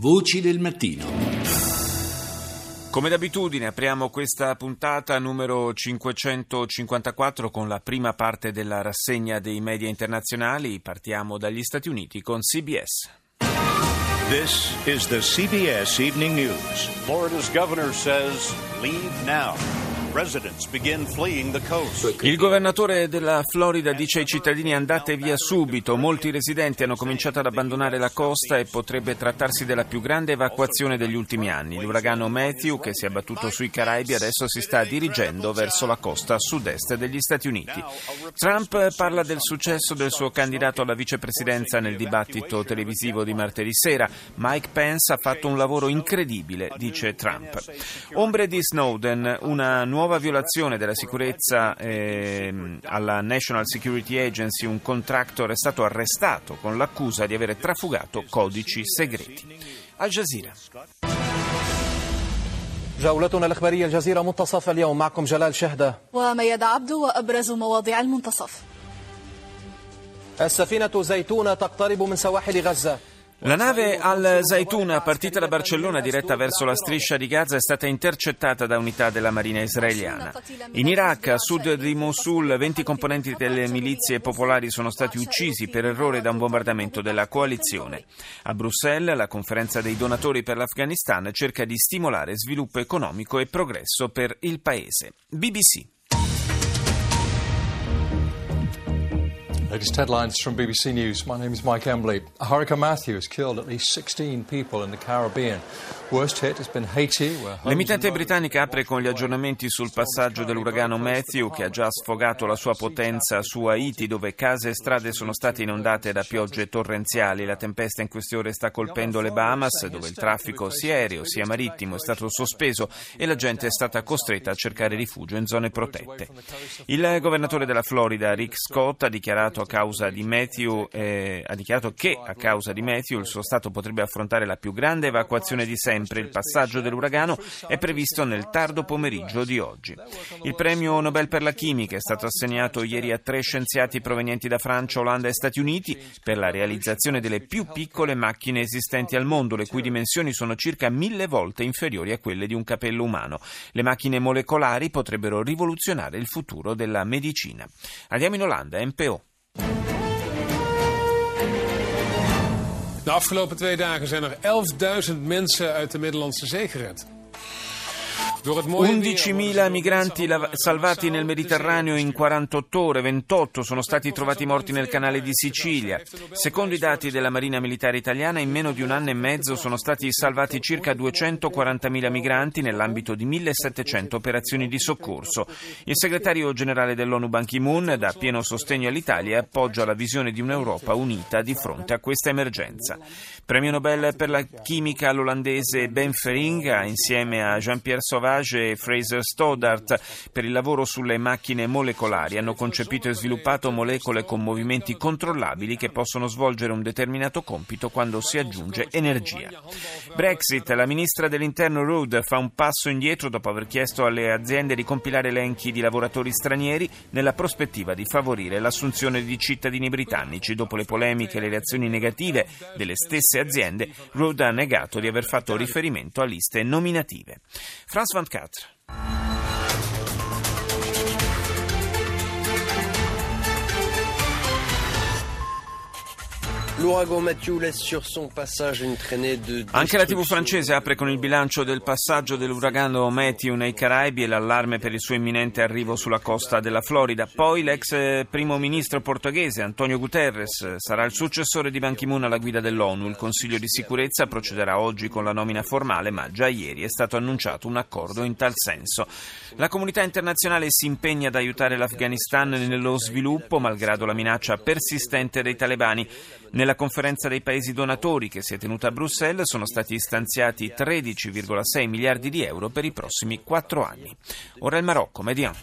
Voci del mattino. Come d'abitudine apriamo questa puntata numero 554 con la prima parte della rassegna dei media internazionali. Partiamo dagli Stati Uniti con CBS. This is the CBS Evening News. Florida's governor says leave now. Il governatore della Florida dice ai cittadini andate via subito. Molti residenti hanno cominciato ad abbandonare la costa e potrebbe trattarsi della più grande evacuazione degli ultimi anni. L'uragano Matthew, che si è abbattuto sui Caraibi, adesso si sta dirigendo verso la costa sud-est degli Stati Uniti. Trump parla del successo del suo candidato alla vicepresidenza nel dibattito televisivo di martedì sera. Mike Pence ha fatto un lavoro incredibile, dice Trump. Ombre di Snowden, una nuova violazione della sicurezza eh, alla National Security Agency, un contractor è stato arrestato con l'accusa di aver trafugato codici segreti. Al Jazeera. جولتنا الإخبارية الجزيرة منتصف اليوم معكم جلال شهدة ومياد عبده وأبرز مواضيع المنتصف السفينة زيتونة تقترب من سواحل غزة la nave Al Zaituna, partita da Barcellona diretta verso la striscia di Gaza, è stata intercettata da unità della Marina israeliana. In Iraq, a sud di Mosul, 20 componenti delle milizie popolari sono stati uccisi per errore da un bombardamento della coalizione. A Bruxelles, la conferenza dei donatori per l'Afghanistan cerca di stimolare sviluppo economico e progresso per il paese. BBC. Latest headlines from BBC News. My name is Mike Embley. Hurricane Matthew has killed at least 16 people in the Caribbean. L'emittente britannica apre con gli aggiornamenti sul passaggio dell'uragano Matthew che ha già sfogato la sua potenza su Haiti dove case e strade sono state inondate da piogge torrenziali. La tempesta in questione sta colpendo le Bahamas dove il traffico sia aereo sia marittimo è stato sospeso e la gente è stata costretta a cercare rifugio in zone protette. Il governatore della Florida Rick Scott ha dichiarato, a causa di Matthew, eh, ha dichiarato che a causa di Matthew il suo stato potrebbe affrontare la più grande evacuazione di sempre. Il passaggio dell'uragano è previsto nel tardo pomeriggio di oggi. Il premio Nobel per la chimica è stato assegnato ieri a tre scienziati provenienti da Francia, Olanda e Stati Uniti per la realizzazione delle più piccole macchine esistenti al mondo, le cui dimensioni sono circa mille volte inferiori a quelle di un capello umano. Le macchine molecolari potrebbero rivoluzionare il futuro della medicina. Andiamo in Olanda, MPO. De afgelopen twee dagen zijn er 11.000 mensen uit de Middellandse Zee gered. 11.000 migranti lav- salvati nel Mediterraneo in 48 ore, 28 sono stati trovati morti nel canale di Sicilia. Secondo i dati della Marina Militare Italiana, in meno di un anno e mezzo sono stati salvati circa 240.000 migranti nell'ambito di 1.700 operazioni di soccorso. Il segretario generale dell'ONU Ban Ki-moon dà pieno sostegno all'Italia e appoggia la visione di un'Europa unita di fronte a questa emergenza. Premio Nobel per la chimica all'olandese Ben Feringa insieme a Jean-Pierre Sauvage e Fraser Stoddart per il lavoro sulle macchine molecolari. Hanno concepito e sviluppato molecole con movimenti controllabili che possono svolgere un determinato compito quando si aggiunge energia. Brexit. La ministra dell'interno Rudd fa un passo indietro dopo aver chiesto alle aziende di compilare elenchi di lavoratori stranieri nella prospettiva di favorire l'assunzione di cittadini britannici. Dopo le polemiche e le reazioni negative delle stesse aziende, Rudd ha negato di aver fatto riferimento a liste nominative. France 24. Anche la TV francese apre con il bilancio del passaggio dell'uragano Matthew nei Caraibi e l'allarme per il suo imminente arrivo sulla costa della Florida. Poi l'ex eh, primo ministro portoghese Antonio Guterres sarà il successore di Ban Ki-moon alla guida dell'ONU. Il Consiglio di sicurezza procederà oggi con la nomina formale, ma già ieri è stato annunciato un accordo in tal senso. La comunità internazionale si impegna ad aiutare l'Afghanistan nello sviluppo, malgrado la minaccia persistente dei talebani. Nella conferenza dei paesi donatori che si è tenuta a Bruxelles sono stati stanziati 13,6 miliardi di euro per i prossimi quattro anni. Ora il Marocco, Median.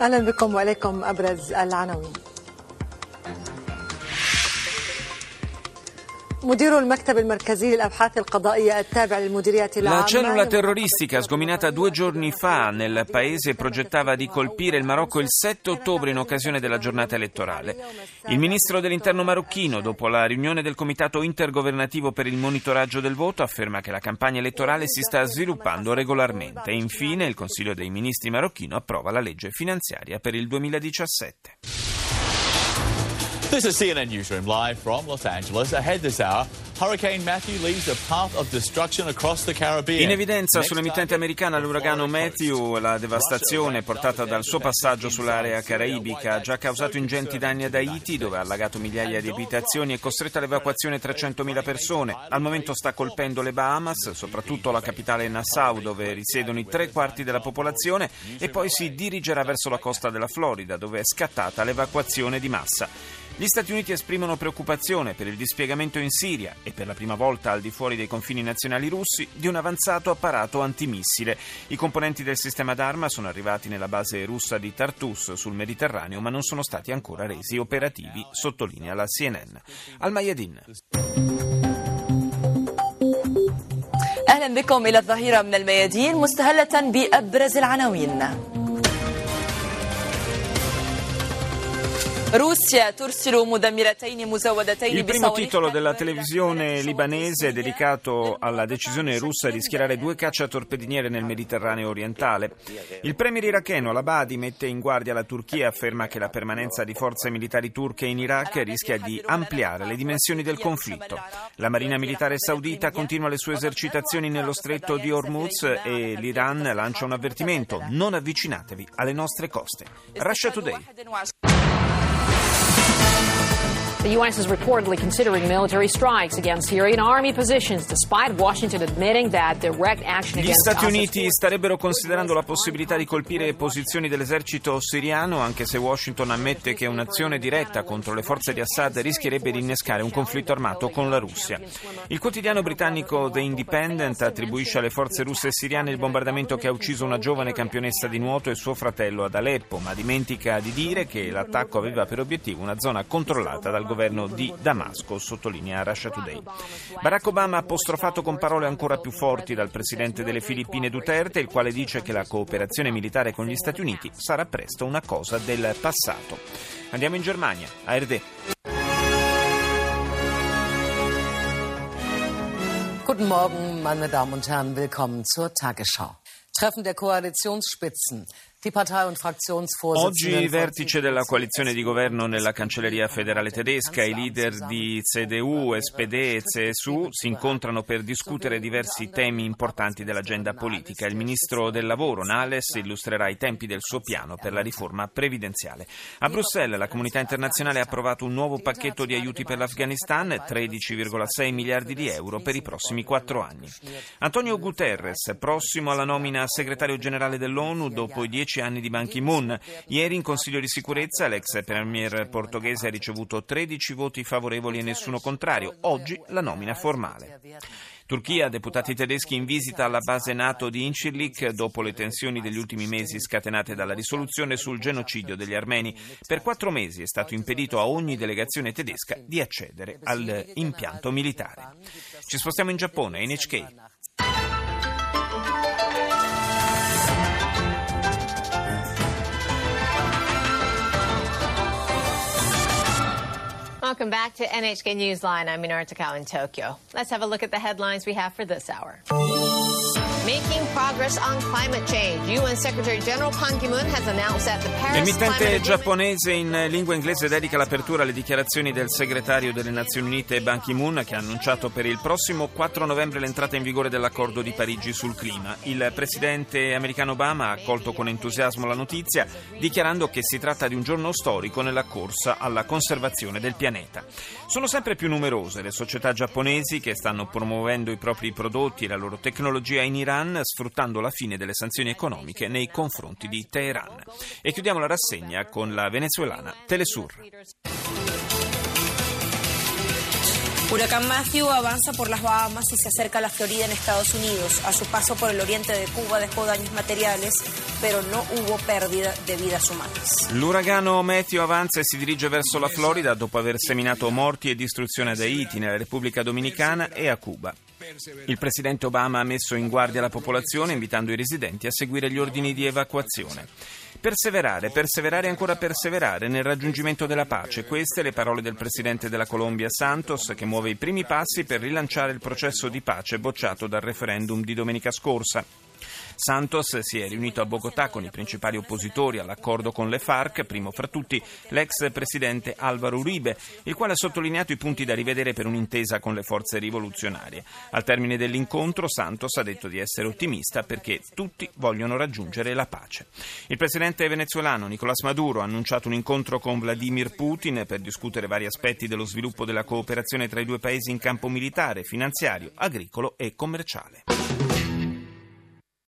اهلا بكم واليكم ابرز العناوين مدير المكتب المركزي للأبحاث القضائية التابع للمديرية العامة La cellula terroristica sgominata due giorni fa nel paese progettava di colpire il Marocco il 7 ottobre in occasione della giornata elettorale. Il ministro dell'interno marocchino, dopo la riunione del Comitato intergovernativo per il monitoraggio del voto, afferma che la campagna elettorale si sta sviluppando regolarmente. E infine il Consiglio dei ministri marocchino approva la legge finanziaria per il 2017. This is CNN Newsroom live from Los Angeles. Ahead this hour, Hurricane Matthew leaves a path of destruction across the Caribbean. In evidenza sull'emittente americana l'uragano Matthew, la devastazione portata dal suo passaggio sull'area caraibica ha già causato ingenti danni ad Haiti, dove ha allagato migliaia di abitazioni e costretto all'evacuazione 300.000 persone. Al momento sta colpendo le Bahamas, soprattutto la capitale Nassau, dove risiedono i tre quarti della popolazione, e poi si dirigerà verso la costa della Florida, dove è scattata l'evacuazione di massa. Gli Stati Uniti esprimono preoccupazione per il dispiegamento in Siria e per la prima volta al di fuori dei confini nazionali russi di un avanzato apparato antimissile. I componenti del sistema d'arma sono arrivati nella base russa di Tartus sul Mediterraneo ma non sono stati ancora resi operativi, sottolinea la CNN. Al Mayadin. اهلا بكم الى الظهيره من الميادين مستهله بابرز العناوين Il primo titolo della televisione libanese è dedicato alla decisione russa di schierare due cacciatorpediniere nel Mediterraneo orientale. Il premier iracheno Al-Abadi mette in guardia la Turchia e afferma che la permanenza di forze militari turche in Iraq rischia di ampliare le dimensioni del conflitto. La marina militare saudita continua le sue esercitazioni nello stretto di Hormuz e l'Iran lancia un avvertimento: non avvicinatevi alle nostre coste. Russia Today. The U.S. is reportedly considering military strikes against Syrian army positions, despite Washington admitting that direct action Gli Stati Uniti starebbero considerando la possibilità di colpire posizioni dell'esercito siriano, anche se Washington ammette che un'azione diretta contro le forze di Assad rischierebbe di innescare un conflitto armato con la Russia. Il quotidiano britannico The Independent attribuisce alle forze russe e siriane il bombardamento che ha ucciso una giovane campionessa di nuoto e suo fratello ad Aleppo, ma dimentica di dire che l'attacco aveva per obiettivo una zona controllata dal governo di Damasco, sottolinea Russia Today. Barack Obama apostrofato con parole ancora più forti dal presidente delle Filippine Duterte, il quale dice che la cooperazione militare con gli Stati Uniti sarà presto una cosa del passato. Andiamo in Germania, ARD. Guten Morgen, meine Damen und Herren, willkommen zur Tagesschau. Treffen der Koalitionsspitzen. Oggi vertice della coalizione di governo nella cancelleria federale tedesca. I leader di CDU, SPD e CSU si incontrano per discutere diversi temi importanti dell'agenda politica. Il ministro del lavoro, Nales, illustrerà i tempi del suo piano per la riforma previdenziale. A Bruxelles la comunità internazionale ha approvato un nuovo pacchetto di aiuti per l'Afghanistan, 13,6 miliardi di euro per i prossimi quattro anni. Antonio Guterres, prossimo alla nomina a segretario generale dell'ONU dopo i dieci anni di Ban Ki-moon. Ieri in Consiglio di sicurezza l'ex premier portoghese ha ricevuto 13 voti favorevoli e nessuno contrario. Oggi la nomina formale. Turchia, deputati tedeschi in visita alla base NATO di Incirlik dopo le tensioni degli ultimi mesi scatenate dalla risoluzione sul genocidio degli armeni. Per quattro mesi è stato impedito a ogni delegazione tedesca di accedere all'impianto militare. Ci spostiamo in Giappone, NHK. Welcome back to NHK Newsline. I'm Minara Takao in Tokyo. Let's have a look at the headlines we have for this hour. L'emittente Climate giapponese in lingua inglese dedica l'apertura alle dichiarazioni del segretario delle Nazioni Unite Ban Ki-moon che ha annunciato per il prossimo 4 novembre l'entrata in vigore dell'accordo di Parigi sul clima. Il presidente americano Obama ha accolto con entusiasmo la notizia dichiarando che si tratta di un giorno storico nella corsa alla conservazione del pianeta. Sono sempre più numerose le società giapponesi che stanno promuovendo i propri prodotti e la loro tecnologia in Iran sfruttando la fine delle sanzioni economiche nei confronti di Teheran. E chiudiamo la rassegna con la venezuelana Telesur. Huracán Matthew avanza por las Bahamas y se acerca a la Florida en Estados Unidos. A su paso por el oriente de Cuba dejó daños materiales, pero no hubo pérdida de vidas humanas. L'uragano Matthew avanza e si dirige verso la Florida dopo aver seminato morti e distruzione ad Haiti, nella Repubblica Dominicana e a Cuba. Il presidente Obama ha messo in guardia la popolazione invitando i residenti a seguire gli ordini di evacuazione. Perseverare, perseverare e ancora perseverare nel raggiungimento della pace. Queste le parole del presidente della Colombia Santos che muove i primi passi per rilanciare il processo di pace bocciato dal referendum di domenica scorsa. Santos si è riunito a Bogotà con i principali oppositori all'accordo con le FARC, primo fra tutti l'ex presidente Alvaro Uribe, il quale ha sottolineato i punti da rivedere per un'intesa con le forze rivoluzionarie. Al termine dell'incontro Santos ha detto di essere ottimista perché tutti vogliono raggiungere la pace. Il presidente venezuelano Nicolás Maduro ha annunciato un incontro con Vladimir Putin per discutere vari aspetti dello sviluppo della cooperazione tra i due paesi in campo militare, finanziario, agricolo e commerciale.